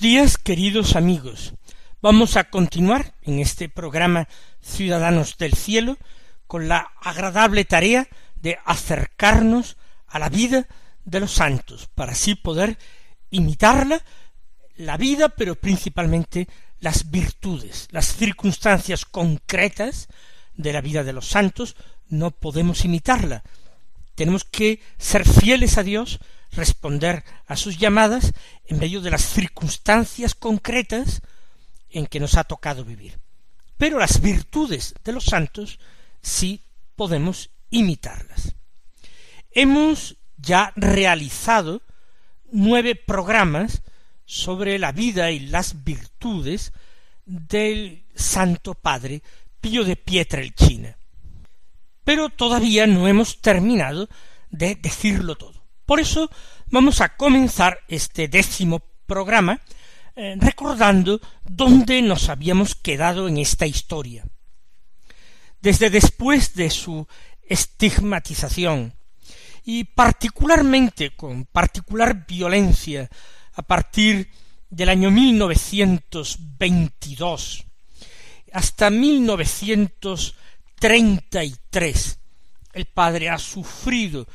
Días, queridos amigos. Vamos a continuar en este programa Ciudadanos del Cielo con la agradable tarea de acercarnos a la vida de los santos, para así poder imitarla, la vida, pero principalmente las virtudes, las circunstancias concretas de la vida de los santos, no podemos imitarla. Tenemos que ser fieles a Dios, responder a sus llamadas en medio de las circunstancias concretas en que nos ha tocado vivir. Pero las virtudes de los santos sí podemos imitarlas. Hemos ya realizado nueve programas sobre la vida y las virtudes del Santo Padre Pío de Pietrelcina. Pero todavía no hemos terminado de decirlo todo. Por eso vamos a comenzar este décimo programa eh, recordando dónde nos habíamos quedado en esta historia. Desde después de su estigmatización, y particularmente con particular violencia a partir del año 1922 hasta 1933, el padre ha sufrido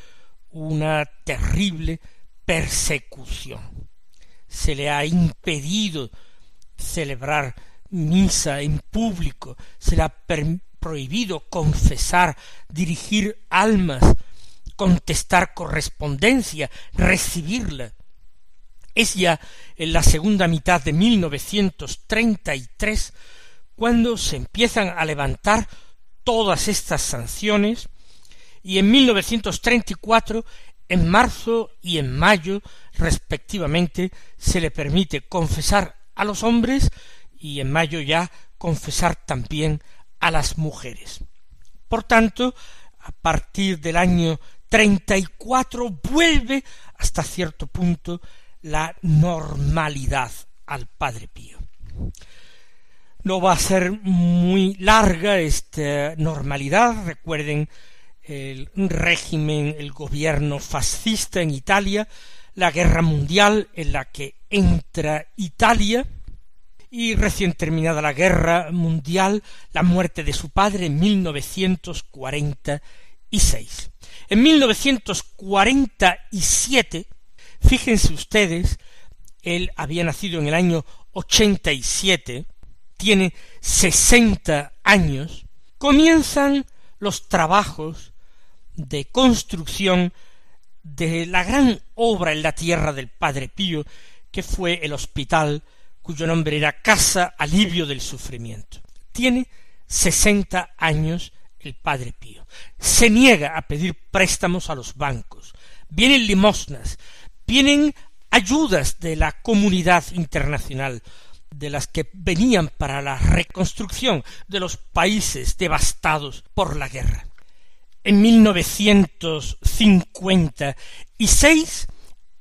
una terrible persecución. Se le ha impedido celebrar misa en público, se le ha prohibido confesar, dirigir almas, contestar correspondencia, recibirla. Es ya en la segunda mitad de 1933 cuando se empiezan a levantar todas estas sanciones y en 1934, en marzo y en mayo, respectivamente, se le permite confesar a los hombres y en mayo ya confesar también a las mujeres. Por tanto, a partir del año treinta y cuatro vuelve hasta cierto punto la normalidad al Padre Pío. No va a ser muy larga esta normalidad, recuerden el régimen, el gobierno fascista en Italia, la guerra mundial en la que entra Italia, y recién terminada la guerra mundial, la muerte de su padre en 1946. En 1947, fíjense ustedes, él había nacido en el año 87, tiene sesenta años, comienzan los trabajos de construcción de la gran obra en la tierra del Padre Pío, que fue el hospital cuyo nombre era Casa Alivio del Sufrimiento. Tiene sesenta años el Padre Pío. Se niega a pedir préstamos a los bancos. Vienen limosnas, vienen ayudas de la comunidad internacional, de las que venían para la reconstrucción de los países devastados por la guerra en 1956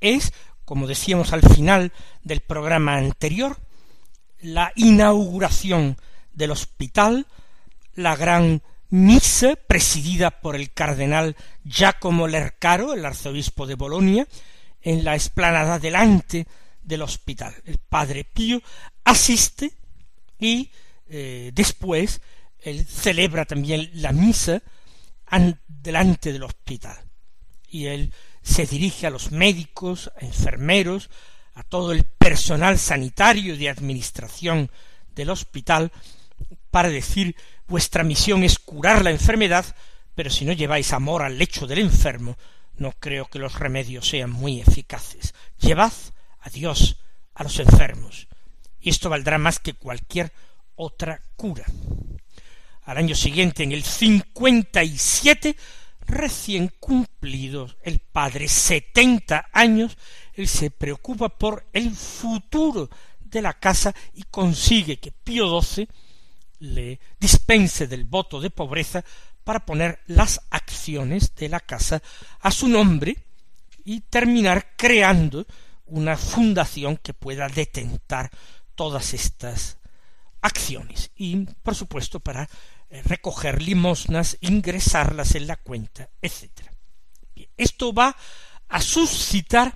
es, como decíamos al final del programa anterior, la inauguración del hospital, la gran misa presidida por el cardenal Giacomo Lercaro, el arzobispo de Bolonia, en la explanada delante del hospital. El padre Pío asiste y eh, después él celebra también la misa delante del hospital. Y él se dirige a los médicos, a enfermeros, a todo el personal sanitario de administración del hospital, para decir vuestra misión es curar la enfermedad, pero si no lleváis amor al lecho del enfermo, no creo que los remedios sean muy eficaces. Llevad a Dios a los enfermos, y esto valdrá más que cualquier otra cura. Al año siguiente, en el cincuenta y siete, recién cumplidos el padre setenta años, él se preocupa por el futuro de la casa y consigue que Pío XII le dispense del voto de pobreza para poner las acciones de la casa a su nombre y terminar creando una fundación que pueda detentar todas estas acciones. Y por supuesto para recoger limosnas, ingresarlas en la cuenta, etc. Esto va a suscitar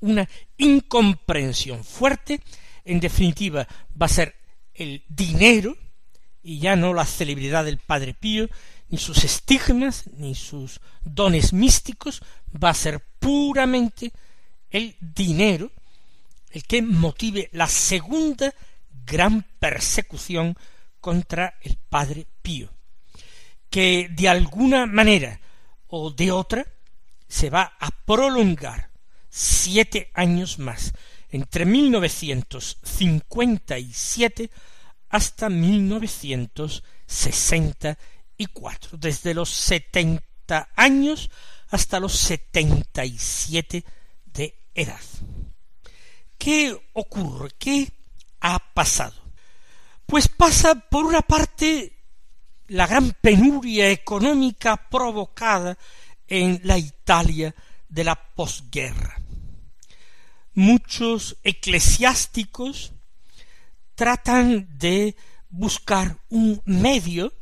una incomprensión fuerte, en definitiva va a ser el dinero y ya no la celebridad del Padre Pío, ni sus estigmas, ni sus dones místicos, va a ser puramente el dinero el que motive la segunda gran persecución contra el Padre Pío, que de alguna manera o de otra se va a prolongar siete años más, entre 1957 hasta 1964, desde los setenta años hasta los setenta y siete de edad. ¿Qué ocurre? ¿Qué ha pasado? Pues pasa, por una parte, la gran penuria económica provocada en la Italia de la posguerra. Muchos eclesiásticos tratan de buscar un medio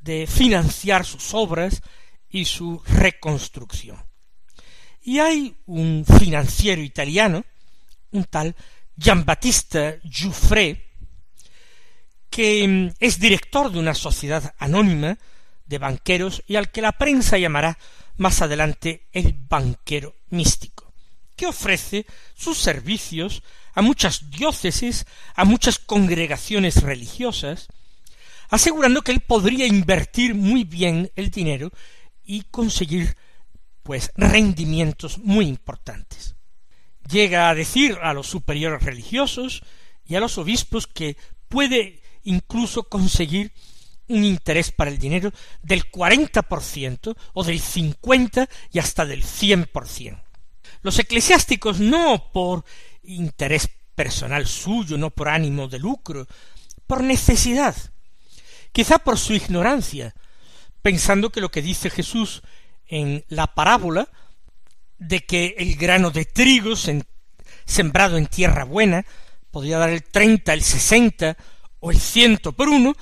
de financiar sus obras y su reconstrucción. Y hay un financiero italiano, un tal Giambattista Giuffre, que mm, es director de una sociedad anónima de banqueros y al que la prensa llamará más adelante el banquero místico, que ofrece sus servicios a muchas diócesis, a muchas congregaciones religiosas, asegurando que él podría invertir muy bien el dinero y conseguir pues rendimientos muy importantes. Llega a decir a los superiores religiosos y a los obispos que puede incluso conseguir un interés para el dinero del cuarenta por ciento o del cincuenta y hasta del cien por ciento. Los eclesiásticos no por interés personal suyo, no por ánimo de lucro, por necesidad, quizá por su ignorancia, pensando que lo que dice Jesús en la parábola de que el grano de trigo sembrado en tierra buena podía dar el treinta, el sesenta o el ciento por uno,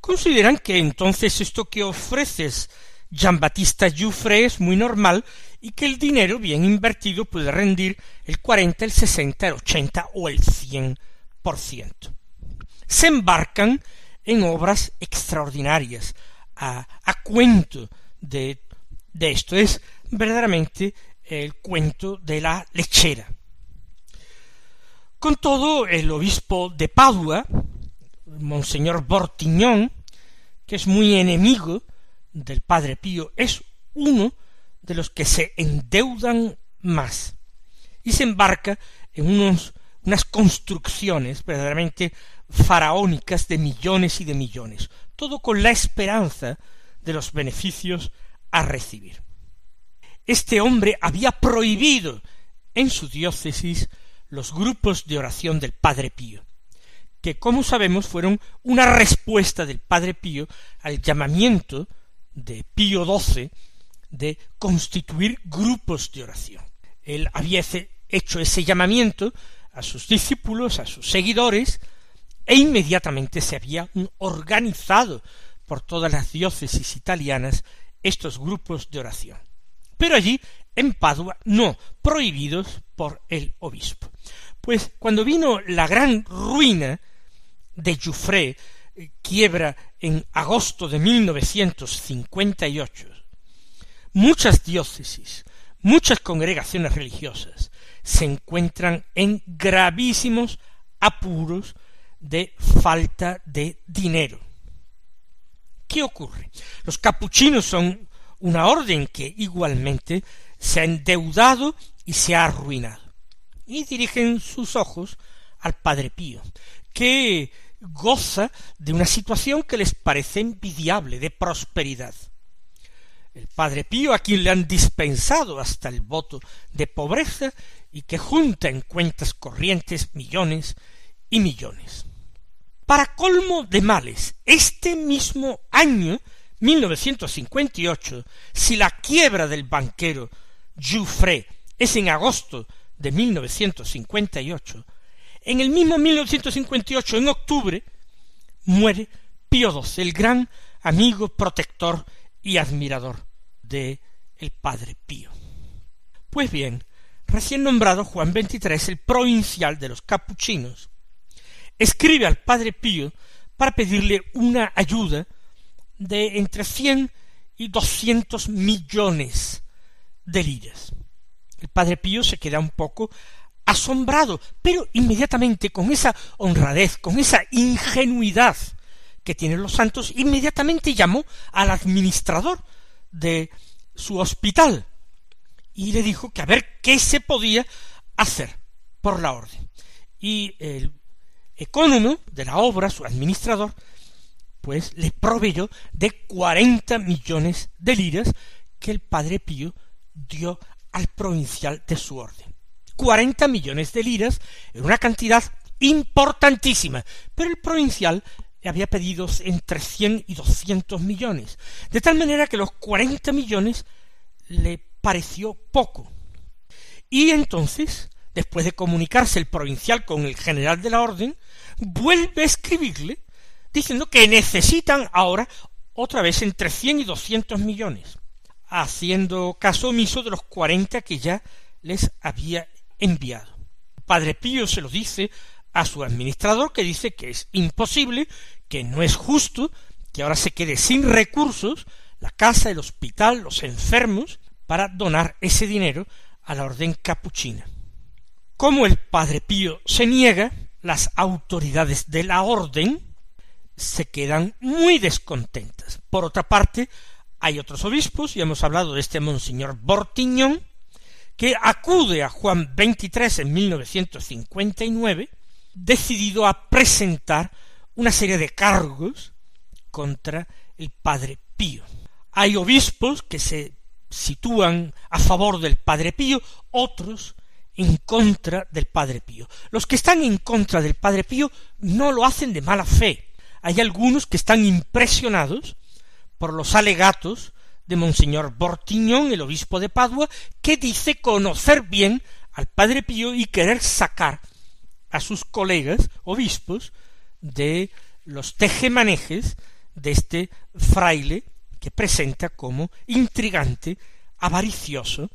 consideran que entonces esto que ofreces Jean Baptista Jouffre es muy normal y que el dinero bien invertido puede rendir el cuarenta, el sesenta, el ochenta o el cien por ciento. Se embarcan en obras extraordinarias, a, a cuento de, de esto. Es verdaderamente el cuento de la lechera. Con todo, el obispo de Padua, Monseñor Bortiñón, que es muy enemigo del Padre Pío, es uno de los que se endeudan más y se embarca en unos, unas construcciones verdaderamente faraónicas de millones y de millones, todo con la esperanza de los beneficios a recibir. Este hombre había prohibido en su diócesis los grupos de oración del Padre Pío, que como sabemos fueron una respuesta del Padre Pío al llamamiento de Pío XII de constituir grupos de oración. Él había hecho ese llamamiento a sus discípulos, a sus seguidores, e inmediatamente se habían organizado por todas las diócesis italianas estos grupos de oración. Pero allí, en Padua, no, prohibidos por el obispo. Pues cuando vino la gran ruina de Jouffre, eh, quiebra en agosto de 1958, muchas diócesis, muchas congregaciones religiosas se encuentran en gravísimos apuros de falta de dinero. ¿Qué ocurre? Los capuchinos son una orden que igualmente se ha endeudado y se ha arruinado. Y dirigen sus ojos al Padre Pío, que goza de una situación que les parece envidiable, de prosperidad. El Padre Pío, a quien le han dispensado hasta el voto de pobreza y que junta en cuentas corrientes millones y millones. Para colmo de males, este mismo año 1958, si la quiebra del banquero Jouffret es en agosto de 1958, en el mismo 1958, en octubre, muere Pío XII, el gran amigo, protector y admirador de el Padre Pío. Pues bien, recién nombrado Juan XXIII, el provincial de los capuchinos, escribe al Padre Pío para pedirle una ayuda de entre cien y doscientos millones de liras. El padre Pío se queda un poco asombrado, pero inmediatamente con esa honradez, con esa ingenuidad que tienen los santos, inmediatamente llamó al administrador de su hospital y le dijo que a ver qué se podía hacer por la orden. Y el ecónomo de la obra, su administrador, pues le proveyó de cuarenta millones de liras que el padre Pío dio al provincial de su orden. Cuarenta millones de liras era una cantidad importantísima, pero el provincial le había pedido entre cien y doscientos millones, de tal manera que los cuarenta millones le pareció poco. Y entonces, después de comunicarse el provincial con el general de la orden, vuelve a escribirle diciendo que necesitan ahora otra vez entre cien y doscientos millones, haciendo caso omiso de los cuarenta que ya les había enviado. Padre Pío se lo dice a su administrador que dice que es imposible, que no es justo, que ahora se quede sin recursos la casa, el hospital, los enfermos, para donar ese dinero a la orden capuchina. Como el padre Pío se niega, las autoridades de la orden se quedan muy descontentas. Por otra parte, hay otros obispos, y hemos hablado de este monseñor Bortiñón, que acude a Juan XXIII en 1959, decidido a presentar una serie de cargos contra el padre Pío. Hay obispos que se sitúan a favor del padre Pío, otros en contra del padre Pío. Los que están en contra del padre Pío no lo hacen de mala fe, hay algunos que están impresionados por los alegatos de Monseñor Bortiñón, el obispo de Padua, que dice conocer bien al Padre Pío y querer sacar a sus colegas obispos de los tejemanejes de este fraile que presenta como intrigante, avaricioso,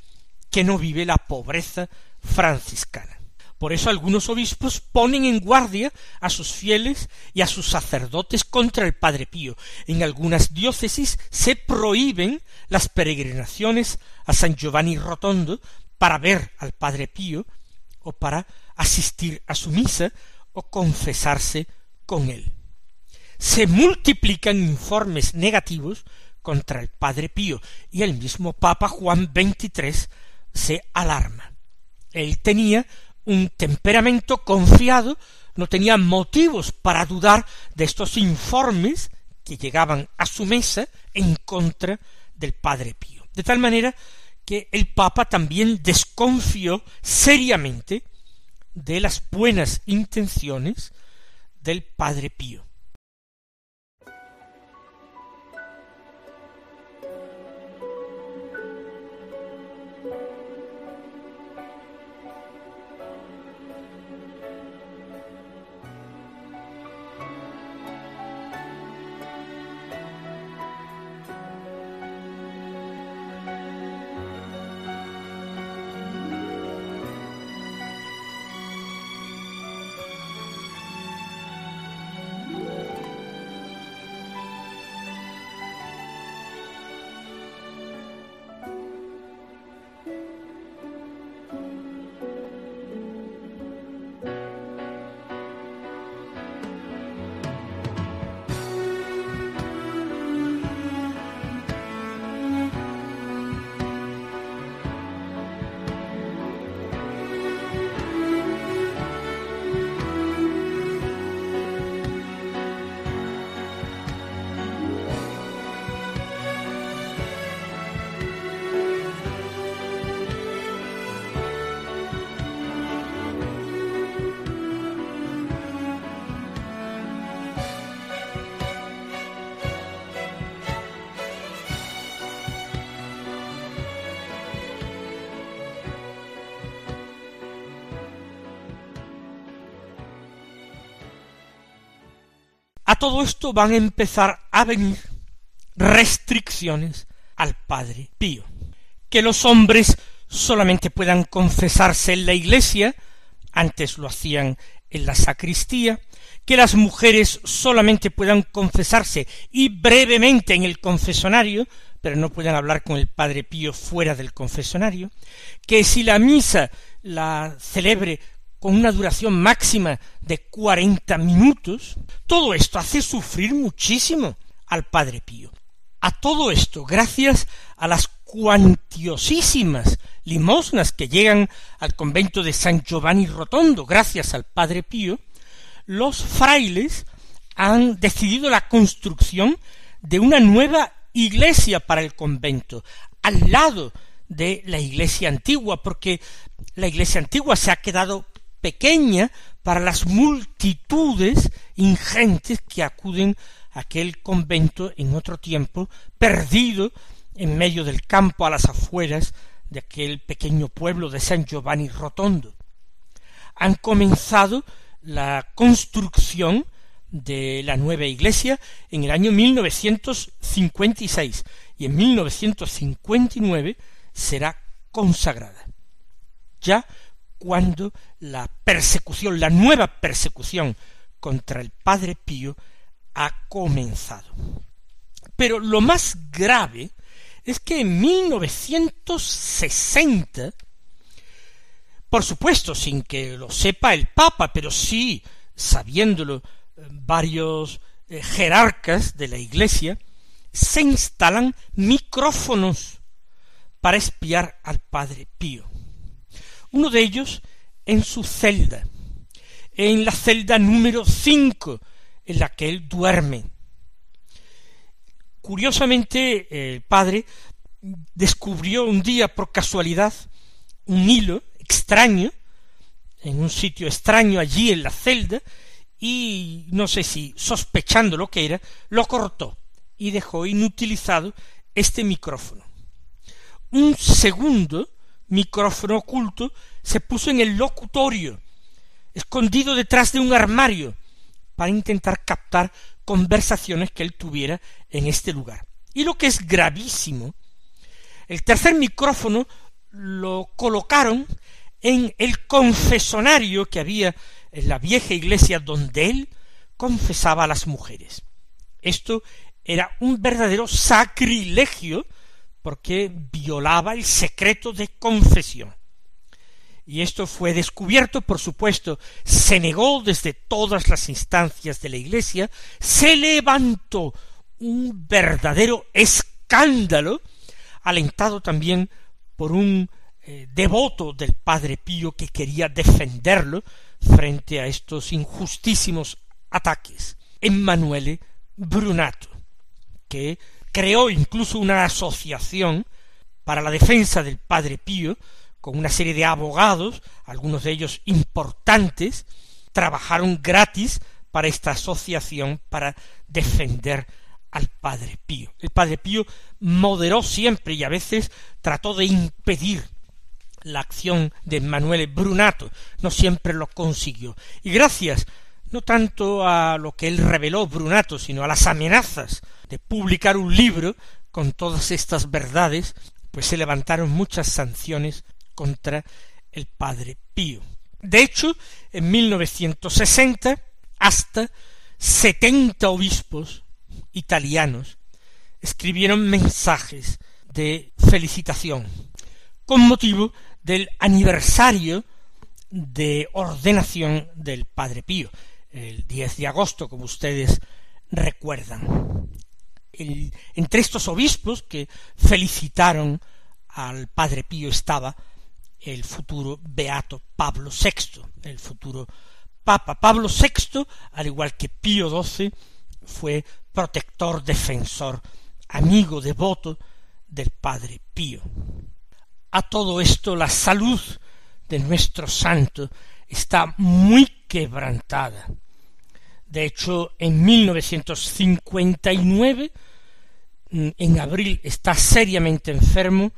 que no vive la pobreza franciscana. Por eso algunos obispos ponen en guardia a sus fieles y a sus sacerdotes contra el Padre Pío. En algunas diócesis se prohíben las peregrinaciones a San Giovanni Rotondo para ver al Padre Pío o para asistir a su misa o confesarse con él. Se multiplican informes negativos contra el Padre Pío y el mismo Papa Juan XXIII se alarma. Él tenía un temperamento confiado, no tenía motivos para dudar de estos informes que llegaban a su mesa en contra del Padre Pío. De tal manera que el Papa también desconfió seriamente de las buenas intenciones del Padre Pío. A todo esto van a empezar a venir restricciones al Padre Pío. Que los hombres solamente puedan confesarse en la iglesia, antes lo hacían en la sacristía, que las mujeres solamente puedan confesarse y brevemente en el confesonario, pero no puedan hablar con el Padre Pío fuera del confesonario, que si la misa la celebre con una duración máxima de cuarenta minutos, todo esto hace sufrir muchísimo al Padre Pío. A todo esto, gracias a las cuantiosísimas limosnas que llegan al convento de San Giovanni Rotondo, gracias al Padre Pío, los frailes han decidido la construcción de una nueva iglesia para el convento, al lado de la iglesia antigua, porque la iglesia antigua se ha quedado pequeña para las multitudes ingentes que acuden a aquel convento en otro tiempo, perdido en medio del campo a las afueras de aquel pequeño pueblo de San Giovanni Rotondo. Han comenzado la construcción de la nueva iglesia en el año 1956 y en 1959 será consagrada. Ya cuando la persecución, la nueva persecución contra el Padre Pío ha comenzado. Pero lo más grave es que en 1960, por supuesto sin que lo sepa el Papa, pero sí sabiéndolo eh, varios eh, jerarcas de la Iglesia, se instalan micrófonos para espiar al Padre Pío. Uno de ellos en su celda, en la celda número cinco, en la que él duerme. Curiosamente, el padre descubrió un día por casualidad un hilo extraño en un sitio extraño allí en la celda y no sé si sospechando lo que era, lo cortó y dejó inutilizado este micrófono. Un segundo micrófono oculto se puso en el locutorio, escondido detrás de un armario, para intentar captar conversaciones que él tuviera en este lugar. Y lo que es gravísimo, el tercer micrófono lo colocaron en el confesonario que había en la vieja iglesia donde él confesaba a las mujeres. Esto era un verdadero sacrilegio porque violaba el secreto de confesión. Y esto fue descubierto, por supuesto, se negó desde todas las instancias de la Iglesia, se levantó un verdadero escándalo, alentado también por un eh, devoto del Padre Pío que quería defenderlo frente a estos injustísimos ataques, Emanuele Brunato, que creó incluso una asociación para la defensa del Padre Pío, con una serie de abogados, algunos de ellos importantes, trabajaron gratis para esta asociación para defender al Padre Pío. El Padre Pío moderó siempre y a veces trató de impedir la acción de Manuel Brunato, no siempre lo consiguió. Y gracias no tanto a lo que él reveló Brunato, sino a las amenazas de publicar un libro con todas estas verdades, pues se levantaron muchas sanciones contra el padre Pío. De hecho, en 1960, hasta setenta obispos italianos escribieron mensajes de felicitación con motivo del aniversario de ordenación del Padre Pío, el 10 de agosto, como ustedes recuerdan entre estos obispos que felicitaron al Padre Pío estaba el futuro beato Pablo VI, el futuro Papa. Pablo VI, al igual que Pío XII, fue protector, defensor, amigo devoto del Padre Pío. A todo esto la salud de nuestro santo está muy quebrantada. De hecho, en 1959 Mm, en abril está seriamente enfermo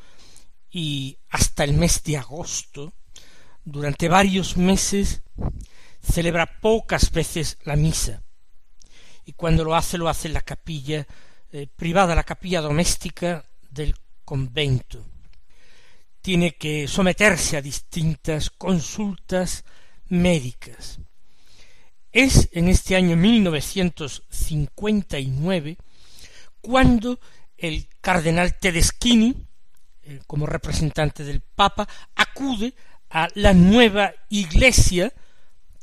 y hasta el mes de agosto, durante varios meses, celebra pocas veces la misa. y cuando lo hace lo hace en la capilla eh, privada, la capilla doméstica del convento. Tiene que someterse a distintas consultas médicas. Es en este año 1959 cuando el cardenal Tedeschini, eh, como representante del Papa, acude a la nueva iglesia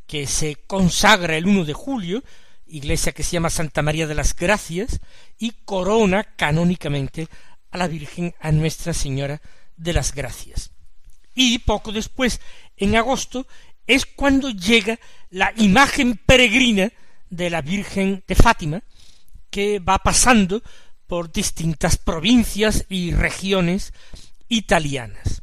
que se consagra el 1 de julio, iglesia que se llama Santa María de las Gracias, y corona canónicamente a la Virgen, a Nuestra Señora de las Gracias. Y poco después, en agosto, es cuando llega la imagen peregrina de la Virgen de Fátima, que va pasando por distintas provincias y regiones italianas,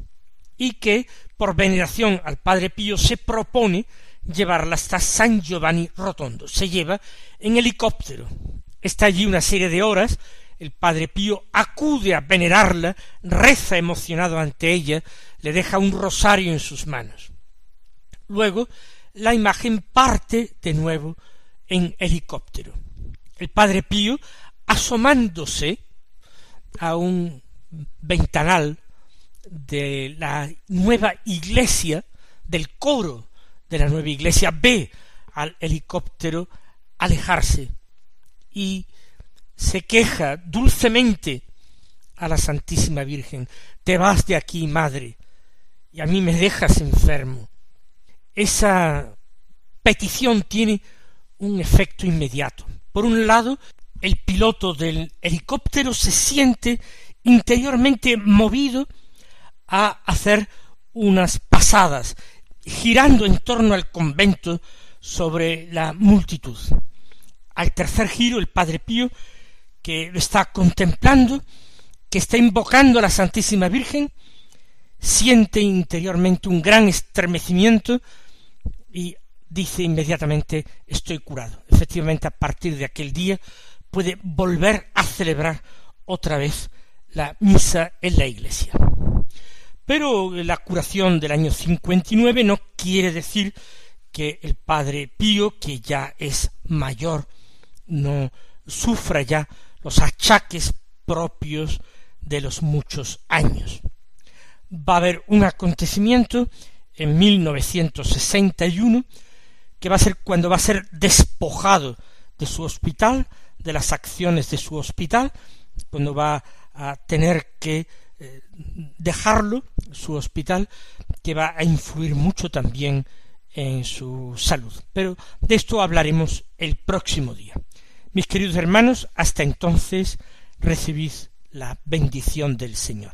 y que, por veneración al Padre Pío, se propone llevarla hasta San Giovanni Rotondo. Se lleva en helicóptero. Está allí una serie de horas, el Padre Pío acude a venerarla, reza emocionado ante ella, le deja un rosario en sus manos. Luego la imagen parte de nuevo en helicóptero. El Padre Pío, asomándose a un ventanal de la nueva iglesia, del coro de la nueva iglesia, ve al helicóptero alejarse y se queja dulcemente a la Santísima Virgen, te vas de aquí, madre, y a mí me dejas enfermo. Esa petición tiene un efecto inmediato. Por un lado, el piloto del helicóptero se siente interiormente movido a hacer unas pasadas, girando en torno al convento sobre la multitud. Al tercer giro, el Padre Pío, que lo está contemplando, que está invocando a la Santísima Virgen, siente interiormente un gran estremecimiento y dice inmediatamente estoy curado. Efectivamente, a partir de aquel día puede volver a celebrar otra vez la misa en la iglesia. Pero la curación del año 59 no quiere decir que el padre Pío, que ya es mayor, no sufra ya los achaques propios de los muchos años. Va a haber un acontecimiento en 1961 que va a ser cuando va a ser despojado de su hospital, de las acciones de su hospital, cuando va a tener que eh, dejarlo, su hospital, que va a influir mucho también en su salud. Pero de esto hablaremos el próximo día. Mis queridos hermanos, hasta entonces recibid la bendición del Señor.